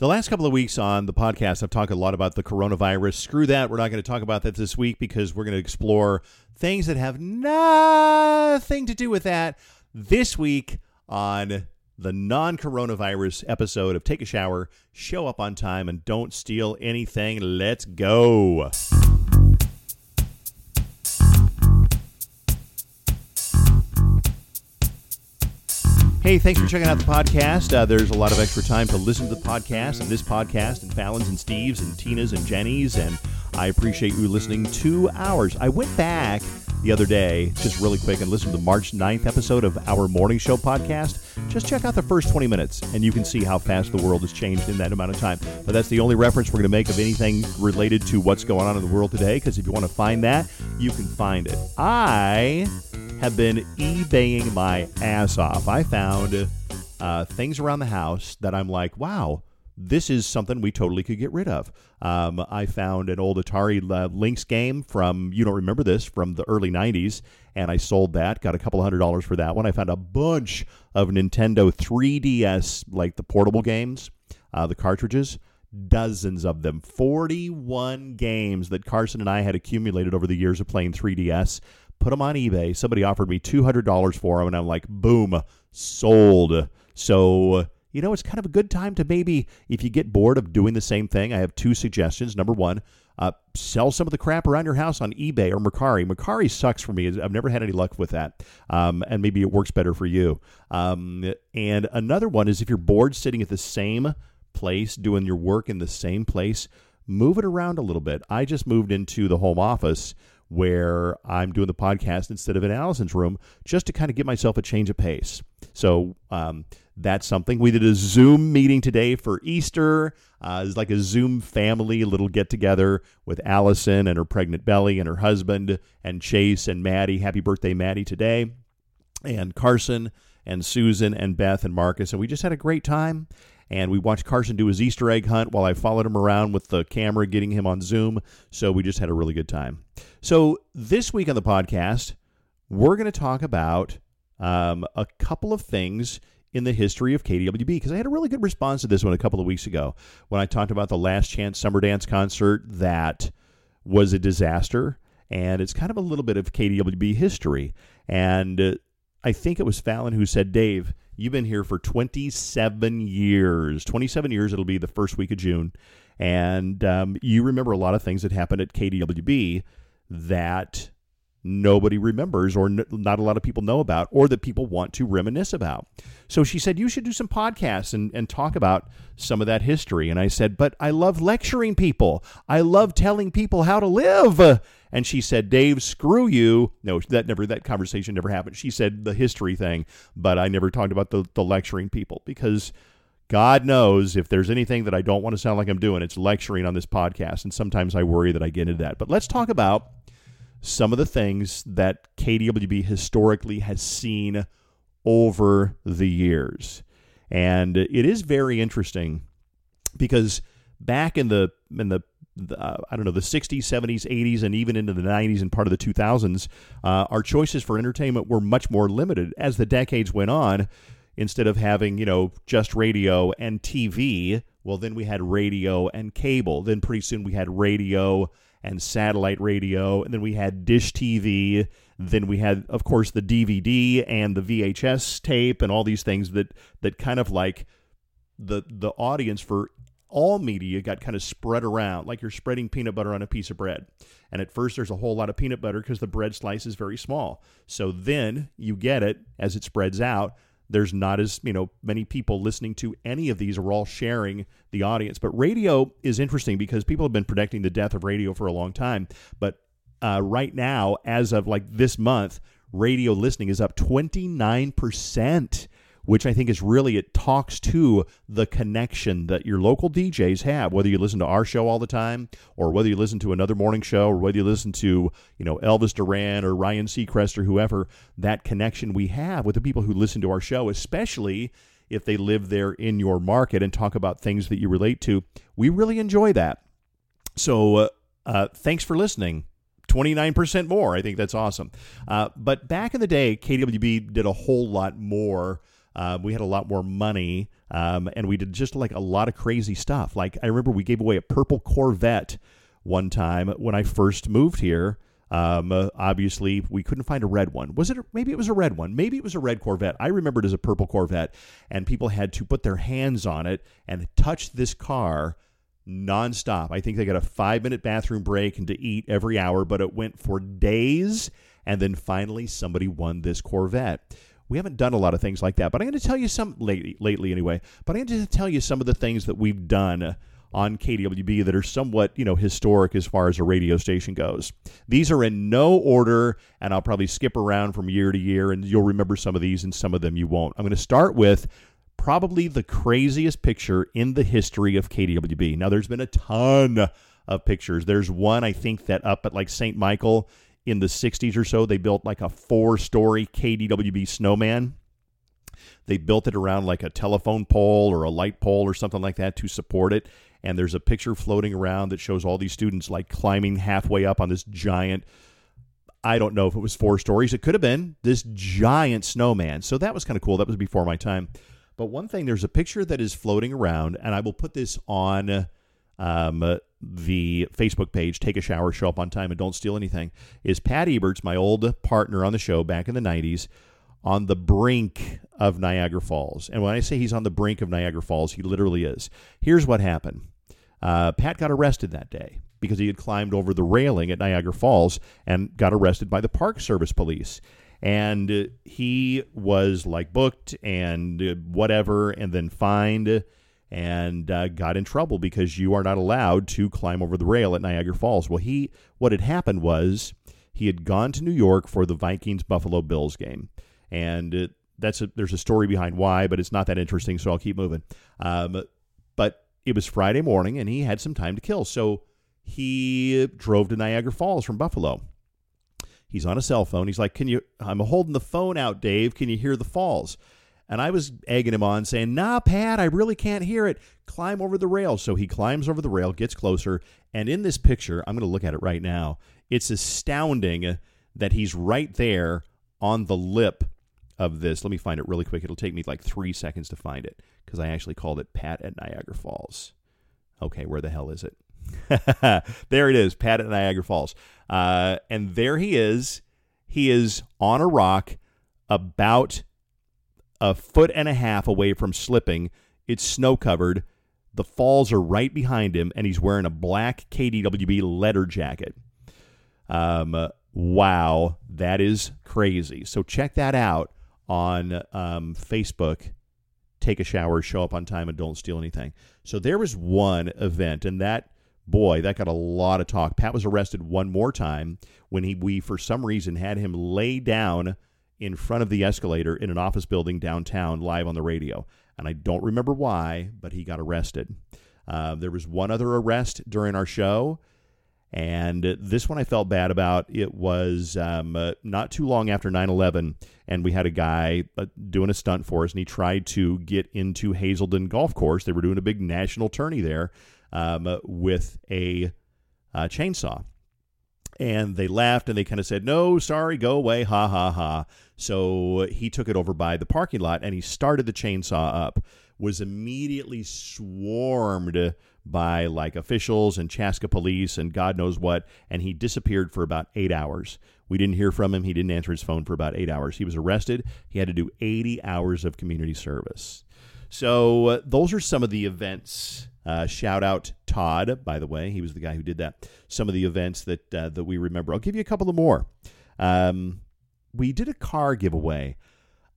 The last couple of weeks on the podcast, I've talked a lot about the coronavirus. Screw that. We're not going to talk about that this week because we're going to explore things that have nothing to do with that this week on the non coronavirus episode of Take a Shower, Show Up on Time, and Don't Steal Anything. Let's go. Hey, thanks for checking out the podcast. Uh, there's a lot of extra time to listen to the podcast and this podcast and Fallon's and Steve's and Tina's and Jenny's, and I appreciate you listening two hours. I went back the other day, just really quick, and listened to the March 9th episode of our morning show podcast. Just check out the first 20 minutes, and you can see how fast the world has changed in that amount of time. But that's the only reference we're going to make of anything related to what's going on in the world today, because if you want to find that, you can find it. I have been eBaying my ass off. I found uh, things around the house that I'm like, wow, this is something we totally could get rid of. Um, I found an old Atari uh, Lynx game from, you don't remember this, from the early 90s, and I sold that, got a couple hundred dollars for that one. I found a bunch of Nintendo 3DS, like the portable games, uh, the cartridges dozens of them 41 games that carson and i had accumulated over the years of playing 3ds put them on eBay. Somebody offered me $200 for them, and I'm like, boom, sold. So, you know, it's kind of a good time to maybe, if you get bored of doing the same thing, I have two suggestions. Number one, uh, sell some of the crap around your house on eBay or Mercari. Mercari sucks for me. I've never had any luck with that. Um, and maybe it works better for you. Um, and another one is if you're bored sitting at the same place, doing your work in the same place, move it around a little bit. I just moved into the home office where I'm doing the podcast instead of in Allison's room just to kind of get myself a change of pace. So um, that's something. We did a Zoom meeting today for Easter. Uh, it's like a Zoom family little get together with Allison and her pregnant belly and her husband and Chase and Maddie. Happy birthday, Maddie, today. And Carson and Susan and Beth and Marcus. And we just had a great time and we watched Carson do his Easter egg hunt while I followed him around with the camera, getting him on Zoom. So we just had a really good time. So this week on the podcast, we're going to talk about um, a couple of things in the history of KDWB because I had a really good response to this one a couple of weeks ago when I talked about the Last Chance Summer Dance concert that was a disaster. And it's kind of a little bit of KDWB history. And uh, I think it was Fallon who said, Dave, You've been here for 27 years. 27 years, it'll be the first week of June. And um, you remember a lot of things that happened at KDWB that nobody remembers or n- not a lot of people know about or that people want to reminisce about. So she said, You should do some podcasts and, and talk about some of that history. And I said, But I love lecturing people. I love telling people how to live. And she said, Dave, screw you. No, that never that conversation never happened. She said the history thing, but I never talked about the, the lecturing people because God knows if there's anything that I don't want to sound like I'm doing, it's lecturing on this podcast. And sometimes I worry that I get into that. But let's talk about some of the things that KDWB historically has seen over the years. And it is very interesting because back in the in the uh, I don't know, the 60s, 70s, 80s, and even into the 90s and part of the 2000s, uh, our choices for entertainment were much more limited. As the decades went on, instead of having, you know, just radio and TV, well, then we had radio and cable. Then pretty soon we had radio and satellite radio, and then we had dish TV. Then we had, of course, the DVD and the VHS tape and all these things that that kind of like the the audience for all media got kind of spread around like you're spreading peanut butter on a piece of bread. And at first, there's a whole lot of peanut butter because the bread slice is very small. So then you get it as it spreads out. There's not as you know many people listening to any of these. We're all sharing the audience. But radio is interesting because people have been predicting the death of radio for a long time. But uh, right now, as of like this month, radio listening is up 29 percent which I think is really it talks to the connection that your local DJs have, whether you listen to our show all the time or whether you listen to another morning show or whether you listen to, you know, Elvis Duran or Ryan Seacrest or whoever, that connection we have with the people who listen to our show, especially if they live there in your market and talk about things that you relate to. We really enjoy that. So, uh, uh, thanks for listening. 29% more. I think that's awesome. Uh, but back in the day, KWB did a whole lot more uh, we had a lot more money Um, and we did just like a lot of crazy stuff. Like I remember we gave away a purple Corvette one time when I first moved here. Um, uh, obviously, we couldn't find a red one. Was it? Maybe it was a red one. Maybe it was a red Corvette. I remember it as a purple Corvette, and people had to put their hands on it and touch this car nonstop. I think they got a five minute bathroom break and to eat every hour, but it went for days. And then finally, somebody won this Corvette. We haven't done a lot of things like that, but I'm going to tell you some lately, lately anyway. But I'm going to tell you some of the things that we've done on KDWB that are somewhat, you know, historic as far as a radio station goes. These are in no order, and I'll probably skip around from year to year, and you'll remember some of these and some of them you won't. I'm going to start with probably the craziest picture in the history of KDWB. Now, there's been a ton of pictures. There's one, I think, that up at like St. Michael in the 60s or so, they built like a four story KDWB snowman. They built it around like a telephone pole or a light pole or something like that to support it and there's a picture floating around that shows all these students like climbing halfway up on this giant I don't know if it was four stories. It could have been this giant snowman. So that was kind of cool. That was before my time. But one thing, there's a picture that is floating around, and I will put this on um, the Facebook page, Take a Shower, Show Up on Time, and Don't Steal Anything, is Pat Eberts, my old partner on the show back in the 90s, on the brink of Niagara Falls. And when I say he's on the brink of Niagara Falls, he literally is. Here's what happened uh, Pat got arrested that day because he had climbed over the railing at Niagara Falls and got arrested by the Park Service police. And uh, he was like booked and uh, whatever, and then fined and uh, got in trouble because you are not allowed to climb over the rail at Niagara Falls. Well, he what had happened was he had gone to New York for the Vikings Buffalo Bills game, and it, that's a, there's a story behind why, but it's not that interesting, so I'll keep moving. Um, but it was Friday morning, and he had some time to kill, so he drove to Niagara Falls from Buffalo. He's on a cell phone. He's like, "Can you? I'm holding the phone out, Dave. Can you hear the falls?" And I was egging him on, saying, Nah, Pat, I really can't hear it. Climb over the rail. So he climbs over the rail, gets closer. And in this picture, I'm going to look at it right now. It's astounding that he's right there on the lip of this. Let me find it really quick. It'll take me like three seconds to find it because I actually called it Pat at Niagara Falls. Okay, where the hell is it? there it is, Pat at Niagara Falls. Uh, and there he is. He is on a rock about a foot and a half away from slipping. It's snow covered. The falls are right behind him, and he's wearing a black KDWB letter jacket. Um, wow, that is crazy. So check that out on um, Facebook. Take a shower, show up on time, and don't steal anything. So there was one event, and that boy, that got a lot of talk. Pat was arrested one more time when he we for some reason had him lay down in front of the escalator in an office building downtown live on the radio. And I don't remember why, but he got arrested. Uh, there was one other arrest during our show. And this one I felt bad about. It was um, uh, not too long after 9 11, and we had a guy uh, doing a stunt for us, and he tried to get into Hazeltine Golf Course. They were doing a big national tourney there um, with a uh, chainsaw. And they laughed and they kind of said, No, sorry, go away, ha ha ha. So he took it over by the parking lot and he started the chainsaw up, was immediately swarmed by like officials and Chaska police and God knows what, and he disappeared for about eight hours. We didn't hear from him. He didn't answer his phone for about eight hours. He was arrested. He had to do 80 hours of community service. So uh, those are some of the events. Uh, shout out Todd, by the way. He was the guy who did that. Some of the events that uh, that we remember. I'll give you a couple of more. Um, we did a car giveaway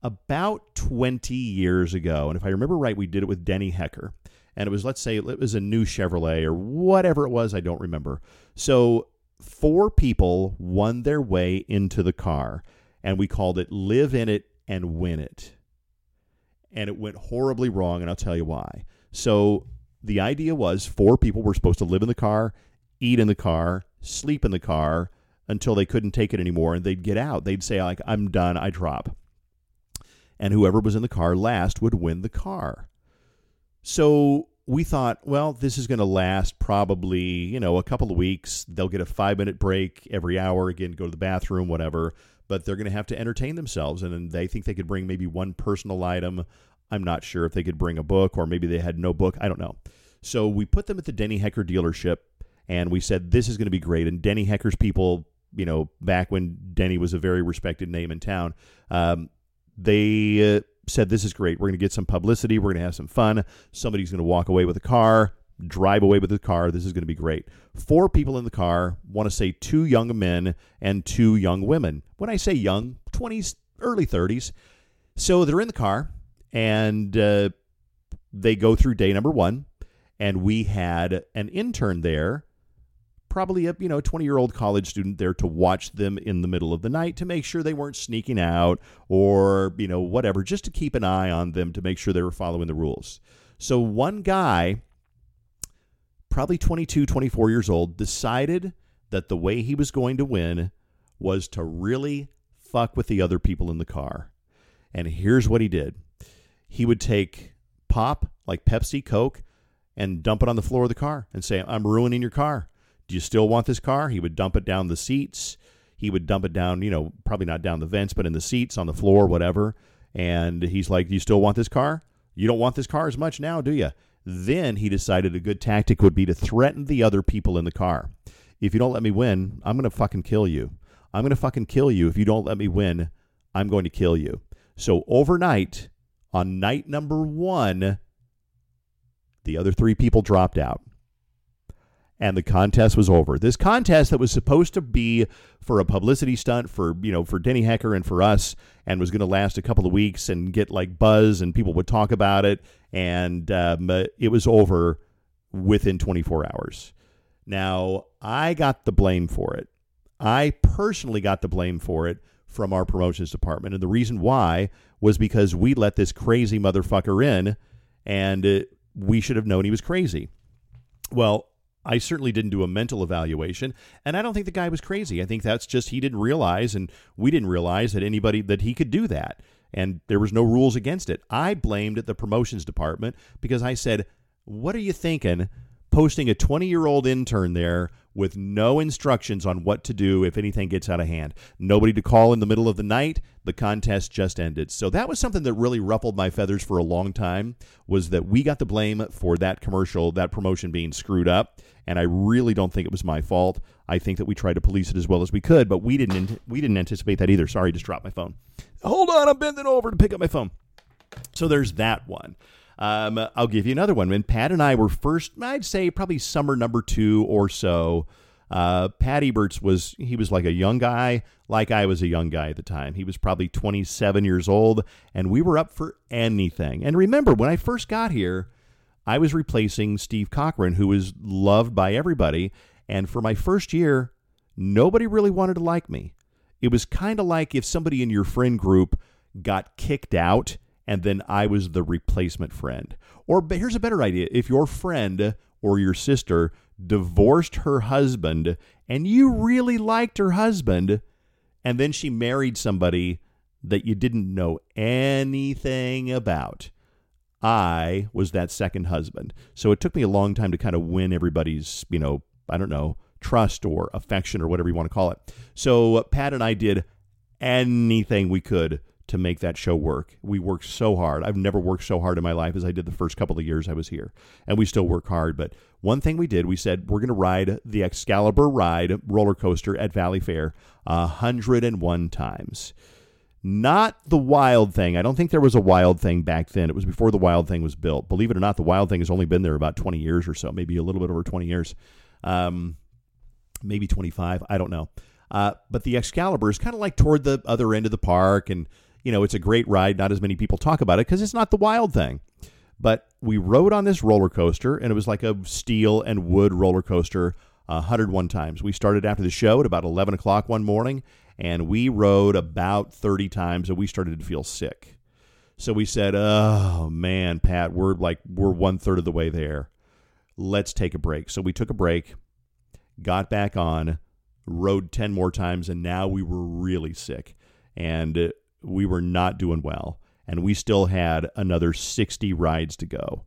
about 20 years ago. And if I remember right, we did it with Denny Hecker. And it was, let's say, it was a new Chevrolet or whatever it was. I don't remember. So four people won their way into the car. And we called it Live in It and Win It. And it went horribly wrong. And I'll tell you why. So the idea was four people were supposed to live in the car, eat in the car, sleep in the car, until they couldn't take it anymore and they'd get out. They'd say, like, I'm done, I drop. And whoever was in the car last would win the car. So we thought, well, this is going to last probably, you know, a couple of weeks. They'll get a five minute break every hour, again, go to the bathroom, whatever. But they're going to have to entertain themselves. And they think they could bring maybe one personal item I'm not sure if they could bring a book or maybe they had no book. I don't know. So we put them at the Denny Hecker dealership and we said, this is going to be great. And Denny Hecker's people, you know, back when Denny was a very respected name in town, um, they uh, said, this is great. We're going to get some publicity. We're going to have some fun. Somebody's going to walk away with a car drive away with a car. This is going to be great. Four people in the car. Want to say two young men and two young women. When I say young, 20s, early 30s. So they're in the car and uh, they go through day number one. And we had an intern there, probably a you know 20 year old college student there to watch them in the middle of the night to make sure they weren't sneaking out or you know whatever, just to keep an eye on them to make sure they were following the rules. So one guy probably 22, 24 years old, decided that the way he was going to win was to really fuck with the other people in the car. And here's what he did he would take pop, like Pepsi, Coke, and dump it on the floor of the car and say, I'm ruining your car. Do you still want this car? He would dump it down the seats. He would dump it down, you know, probably not down the vents, but in the seats, on the floor, whatever. And he's like, Do you still want this car? You don't want this car as much now, do you? Then he decided a good tactic would be to threaten the other people in the car. If you don't let me win, I'm going to fucking kill you. I'm going to fucking kill you. If you don't let me win, I'm going to kill you. So overnight, on night number one, the other three people dropped out and the contest was over. This contest that was supposed to be for a publicity stunt for you know for Denny Hecker and for us, and was going to last a couple of weeks and get like buzz and people would talk about it, and um, it was over within 24 hours. Now I got the blame for it. I personally got the blame for it from our promotions department, and the reason why was because we let this crazy motherfucker in, and uh, we should have known he was crazy. Well, I certainly didn't do a mental evaluation, and I don't think the guy was crazy. I think that's just he didn't realize, and we didn't realize that anybody that he could do that, and there was no rules against it. I blamed the promotions department because I said, "What are you thinking? Posting a 20 year old intern there with no instructions on what to do if anything gets out of hand. Nobody to call in the middle of the night. The contest just ended. So that was something that really ruffled my feathers for a long time was that we got the blame for that commercial, that promotion being screwed up, and I really don't think it was my fault. I think that we tried to police it as well as we could, but we didn't we didn't anticipate that either. Sorry, just dropped my phone. Hold on, I'm bending over to pick up my phone. So there's that one. Um, I'll give you another one. When Pat and I were first, I'd say probably summer number two or so. Uh, Pat Eberts was he was like a young guy, like I was a young guy at the time. He was probably 27 years old, and we were up for anything. And remember, when I first got here, I was replacing Steve Cochran, who was loved by everybody. And for my first year, nobody really wanted to like me. It was kind of like if somebody in your friend group got kicked out and then I was the replacement friend. Or here's a better idea if your friend or your sister divorced her husband and you really liked her husband, and then she married somebody that you didn't know anything about. I was that second husband. So it took me a long time to kind of win everybody's, you know, I don't know, trust or affection or whatever you want to call it. So Pat and I did anything we could to make that show work. We worked so hard. I've never worked so hard in my life as I did the first couple of years I was here. And we still work hard. But one thing we did, we said we're going to ride the Excalibur Ride roller coaster at Valleyfair 101 times. Not the wild thing. I don't think there was a wild thing back then. It was before the wild thing was built. Believe it or not, the wild thing has only been there about 20 years or so, maybe a little bit over 20 years. Um, maybe 25. I don't know. Uh, but the Excalibur is kind of like toward the other end of the park and you know, it's a great ride. Not as many people talk about it because it's not the wild thing. But we rode on this roller coaster, and it was like a steel and wood roller coaster uh, 101 times. We started after the show at about 11 o'clock one morning, and we rode about 30 times, and we started to feel sick. So we said, "Oh man, Pat, we're like we're one third of the way there. Let's take a break." So we took a break, got back on, rode 10 more times, and now we were really sick. And we were not doing well, and we still had another 60 rides to go.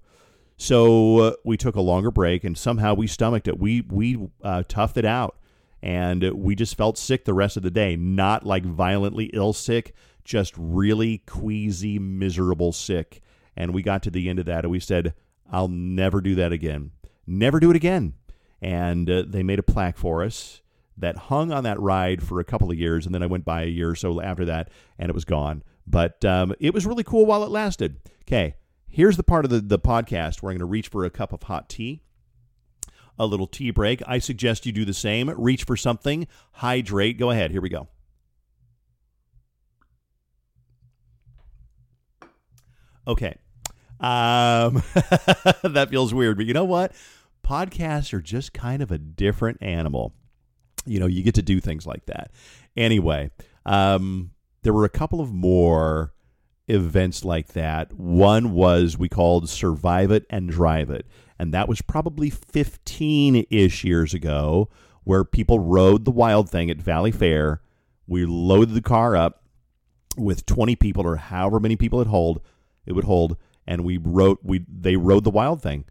So uh, we took a longer break, and somehow we stomached it. We we uh, toughed it out, and we just felt sick the rest of the day. Not like violently ill sick, just really queasy, miserable sick. And we got to the end of that and we said, I'll never do that again. Never do it again. And uh, they made a plaque for us that hung on that ride for a couple of years. And then I went by a year or so after that and it was gone. But um, it was really cool while it lasted. Okay, here's the part of the, the podcast where I'm going to reach for a cup of hot tea a little tea break. I suggest you do the same. Reach for something, hydrate. Go ahead. Here we go. Okay. Um, that feels weird, but you know what? Podcasts are just kind of a different animal. You know, you get to do things like that. Anyway, um, there were a couple of more events like that. One was we called Survive It and Drive It. And that was probably 15 ish years ago, where people rode the wild thing at Valleyfair. We loaded the car up with 20 people or however many people it hold it would hold and we rode we they rode the wild thing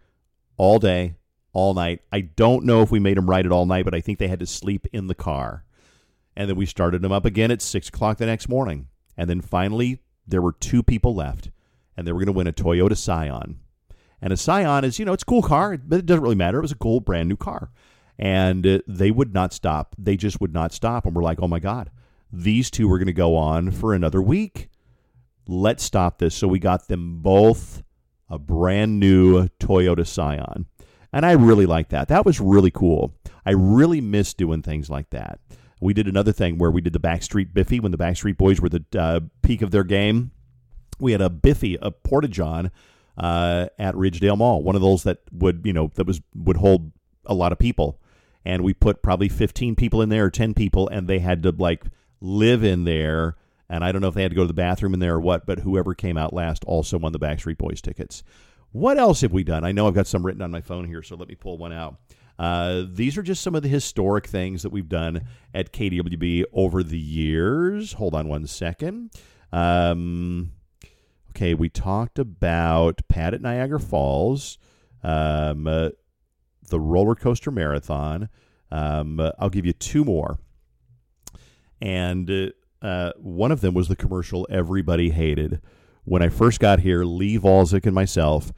all day all night i don't know if we made them ride it all night but i think they had to sleep in the car and then we started them up again at six o'clock the next morning and then finally there were two people left and they were going to win a toyota scion and a Scion is, you know, it's a cool car, but it doesn't really matter. It was a cool, brand new car. And uh, they would not stop. They just would not stop. And we're like, oh my God, these two are going to go on for another week. Let's stop this. So we got them both a brand new Toyota Scion. And I really like that. That was really cool. I really miss doing things like that. We did another thing where we did the Backstreet Biffy when the Backstreet Boys were the uh, peak of their game. We had a Biffy, a Porta John uh, at Ridgedale Mall, one of those that would you know that was would hold a lot of people, and we put probably 15 people in there or 10 people, and they had to like live in there. And I don't know if they had to go to the bathroom in there or what, but whoever came out last also won the Backstreet Boys tickets. What else have we done? I know I've got some written on my phone here, so let me pull one out. Uh, these are just some of the historic things that we've done at KDWB over the years. Hold on one second. Um, okay, we talked about Pat at Niagara Falls, um, uh, the roller coaster marathon. Um, uh, I'll give you two more. And uh, uh, one of them was the commercial everybody hated. When I first got here, Lee Valsvik and myself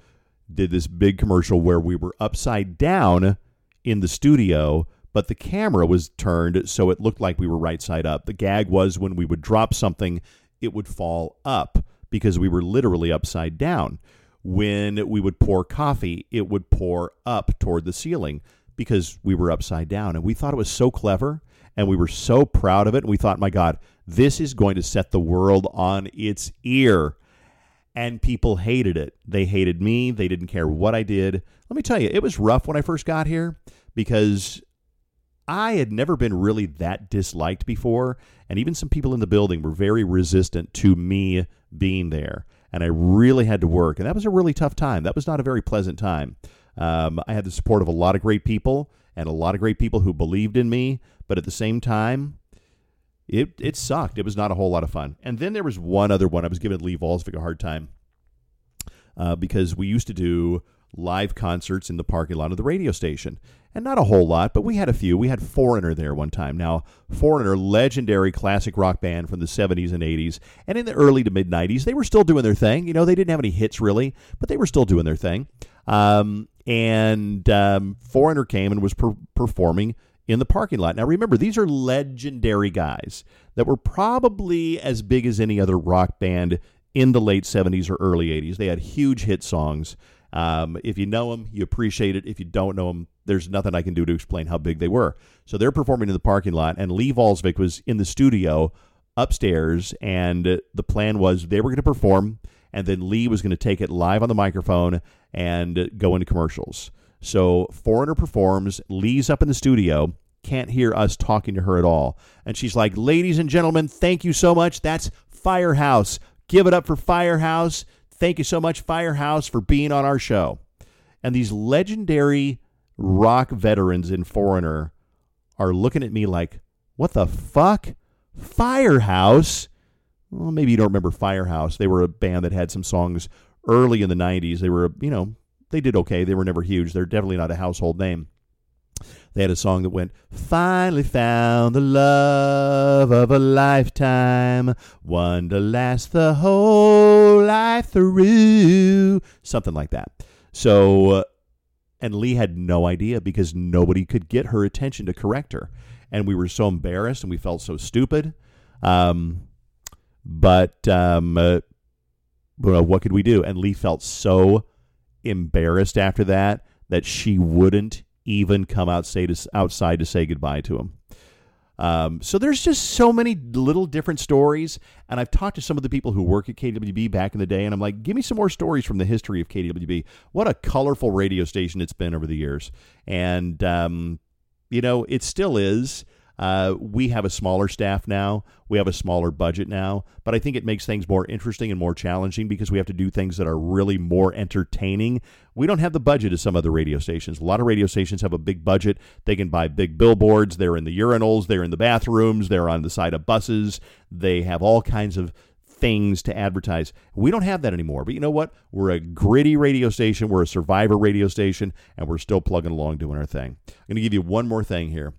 did this big commercial where we were upside down in the studio, but the camera was turned so it looked like we were right side up. The gag was when we would drop something, it would fall up because we were literally upside down. When we would pour coffee, it would pour up toward the ceiling because we were upside down. And we thought it was so clever and we were so proud of it. And we thought, my God, this is going to set the world on its ear. And people hated it. They hated me. They didn't care what I did. Let me tell you, it was rough when I first got here because I had never been really that disliked before. And even some people in the building were very resistant to me being there. And I really had to work. And that was a really tough time. That was not a very pleasant time. Um, I had the support of a lot of great people and a lot of great people who believed in me. But at the same time, it, it sucked. It was not a whole lot of fun. And then there was one other one. I was giving Lee Valsvik a hard time uh, because we used to do live concerts in the parking lot of the radio station. And not a whole lot, but we had a few. We had Foreigner there one time. Now, Foreigner, legendary classic rock band from the 70s and 80s, and in the early to mid 90s, they were still doing their thing. You know, they didn't have any hits really, but they were still doing their thing. Um, and um, Foreigner came and was per- performing in the parking lot. Now, remember, these are legendary guys that were probably as big as any other rock band in the late 70s or early 80s. They had huge hit songs. Um, if you know them, you appreciate it. If you don't know them, there's nothing I can do to explain how big they were. So they're performing in the parking lot, and Lee Valsvik was in the studio upstairs, and the plan was they were going to perform, and then Lee was going to take it live on the microphone and go into commercials. So Foreigner performs, Lee's up in the studio, can't hear us talking to her at all. And she's like, Ladies and gentlemen, thank you so much. That's Firehouse. Give it up for Firehouse. Thank you so much, Firehouse, for being on our show. And these legendary rock veterans in Foreigner are looking at me like, what the fuck? Firehouse? Well, maybe you don't remember Firehouse. They were a band that had some songs early in the 90s. They were, you know, they did okay. They were never huge. They're definitely not a household name. They had a song that went, Finally found the love of a lifetime, one to last the whole life through. Something like that. So, uh, and Lee had no idea because nobody could get her attention to correct her. And we were so embarrassed and we felt so stupid. Um, but um, uh, what could we do? And Lee felt so embarrassed after that that she wouldn't even come outside to, outside to say goodbye to him. Um, so there's just so many little different stories, and I've talked to some of the people who work at KWB back in the day, and I'm like, give me some more stories from the history of KWB. What a colorful radio station it's been over the years, and um, you know it still is. Uh, we have a smaller staff now. We have a smaller budget now, but I think it makes things more interesting and more challenging because we have to do things that are really more entertaining. We don't have the budget of some other radio stations. A lot of radio stations have a big budget. They can buy big billboards. They're in the urinals. They're in the bathrooms. They're on the side of buses. They have all kinds of things to advertise. We don't have that anymore. But you know what? We're a gritty radio station. We're a survivor radio station, and we're still plugging along doing our thing. I'm going to give you one more thing here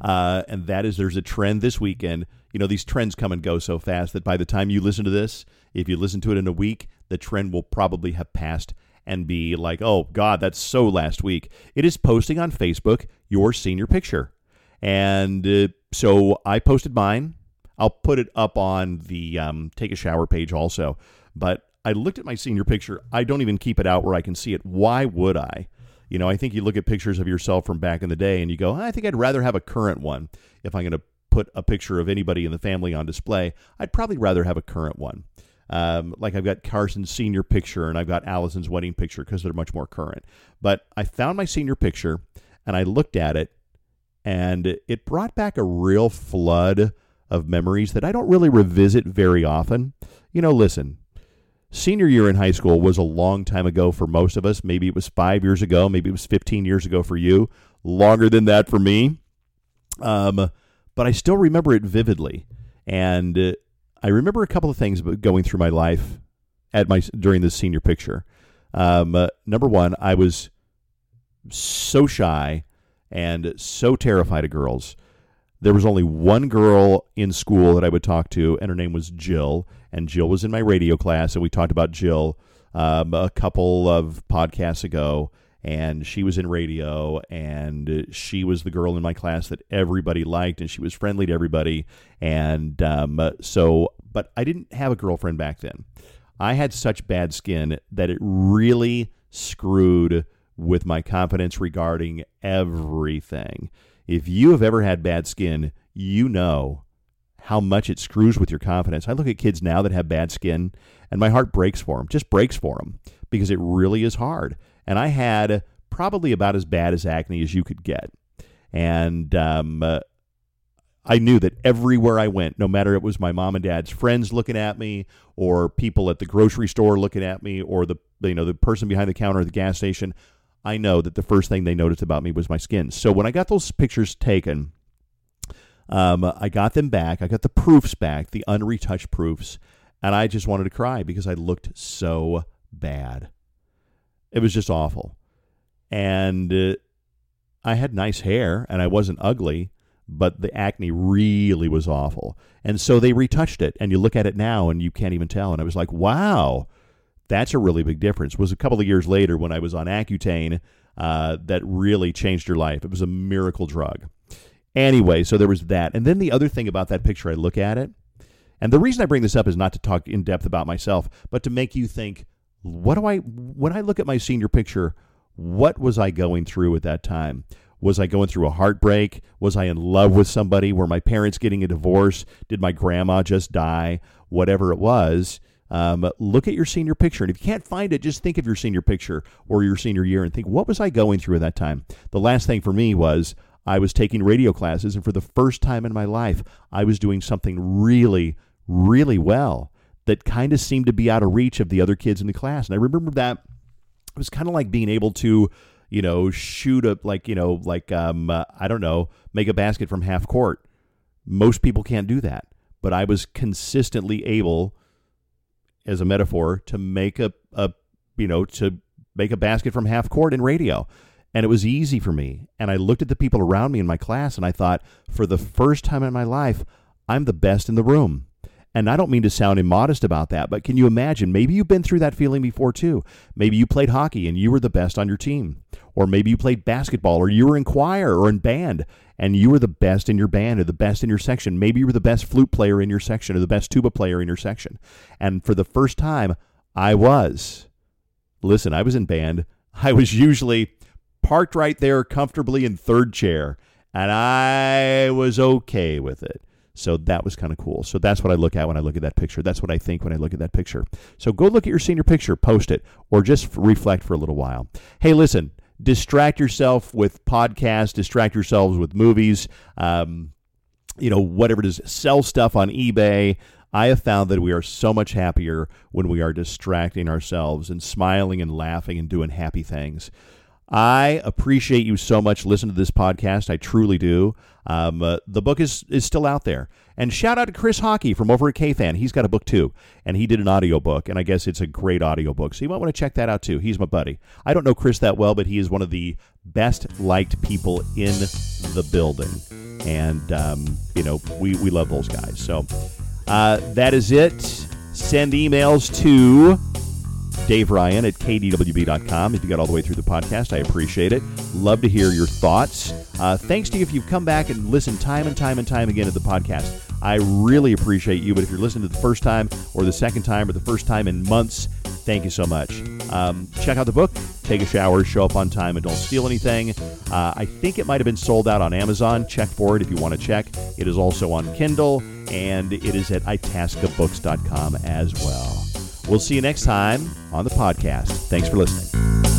uh, and that is there's a trend this weekend. You know, these trends come and go so fast that by the time you listen to this, if you listen to it in a week, the trend will probably have passed and be like, oh, God, that's so last week. It is posting on Facebook your senior picture. And uh, so I posted mine. I'll put it up on the um, Take a Shower page also. But I looked at my senior picture. I don't even keep it out where I can see it. Why would I? You know, I think you look at pictures of yourself from back in the day and you go, I think I'd rather have a current one. If I'm going to put a picture of anybody in the family on display, I'd probably rather have a current one. Um, like I've got Carson's senior picture and I've got Allison's wedding picture because they're much more current. But I found my senior picture and I looked at it and it brought back a real flood of memories that I don't really revisit very often. You know, listen, Senior year in high school was a long time ago for most of us. Maybe it was five years ago. Maybe it was 15 years ago for you. Longer than that for me. Um, but I still remember it vividly. And uh, I remember a couple of things going through my life at my during this senior picture. Um, uh, number one, I was so shy and so terrified of girls. There was only one girl in school that I would talk to, and her name was Jill and Jill was in my radio class, and we talked about Jill um, a couple of podcasts ago. And she was in radio, and she was the girl in my class that everybody liked, and she was friendly to everybody. And um, so, but I didn't have a girlfriend back then. I had such bad skin that it really screwed with my confidence regarding everything. If you have ever had bad skin, you know how much it screws with your confidence. I look at kids now that have bad skin, and my heart breaks for them, just breaks for them, because it really is hard. And I had probably about as bad as acne as you could get. And um, uh, I knew that everywhere I went, no matter it was my mom and dad's friends looking at me, or people at the grocery store looking at me, or the you know the person behind the counter at the gas station, I know that the first thing they noticed about me was my skin. So when I got those pictures taken, um, I got them back. I got the proofs back, the unretouched proofs, and I just wanted to cry because I looked so bad. It was just awful. And uh, I had nice hair and I wasn't ugly, but the acne really was awful. And so they retouched it, and you look at it now and you can't even tell. And I was like, wow, that's a really big difference. It was a couple of years later when I was on Accutane uh, that really changed your life. It was a miracle drug. Anyway, so there was that. And then the other thing about that picture, I look at it, and the reason I bring this up is not to talk in depth about myself, but to make you think, what do I, when I look at my senior picture, what was I going through at that time? Was I going through a heartbreak? Was I in love with somebody? Were my parents getting a divorce? Did my grandma just die? Whatever it was. Um, look at your senior picture. And if you can't find it, just think of your senior picture or your senior year and think, what was I going through at that time? The last thing for me was I was taking radio classes, and for the first time in my life, I was doing something really, really well that kind of seemed to be out of reach of the other kids in the class. And I remember that it was kind of like being able to, you know, shoot a like, you know, like um, uh, I don't know, make a basket from half court. Most people can't do that, but I was consistently able, as a metaphor, to make a, a you know, to make a basket from half court in radio and it was easy for me. And I looked at the people around me in my class and I thought, for the first time in my life, I'm the best in the room. And I don't mean to sound immodest about that, but can you imagine? Maybe you've been through that feeling before too. Maybe you played hockey and you were the best on your team. Or maybe you played basketball or you were in choir or in band and you were the best in your band or the best in your section. Maybe you were the best flute player in your section or the best tuba player in your section. And for the first time, I was. Listen, I was in band. I was usually parked right there comfortably in third chair, and I was okay with it. So that was kind of cool. So that's what I look at when I look at that picture. That's what I think when I look at that picture. So go look at your senior picture, post it, or just reflect for a little while. Hey, listen, distract yourself with podcasts, distract yourselves with movies, um, you know, whatever it is, sell stuff on eBay. I have found that we are so much happier when we are distracting ourselves and smiling and laughing and doing happy things. I appreciate you so much listening to this podcast. I truly do. Um, uh, the book is, is still out there. And shout out to Chris Hawkey from over at KFan. He's got a book too. And he did an audiobook, and I guess it's a great audiobook. So you might want to check that out too. He's my buddy. I don't know Chris that well, but he is one of the best liked people in the building. And, um, you know, we, we love those guys. So uh, that is it. Send emails to Dave Ryan at kdwb.com. If you got all the way through the podcast, I appreciate it. Love to hear your thoughts. Uh, thanks to you if you've come back and listened time and time and time again to the podcast. I really appreciate you. But if you're listening to the first time or the second time or the first time in months, thank you so much. Um, check out the book, take a shower, show up on time, and don't steal anything. Uh, I think it might have been sold out on Amazon. Check for it if you want to check. It is also on Kindle, and it is at itascabooks.com as well. We'll see you next time on the podcast. Thanks for listening.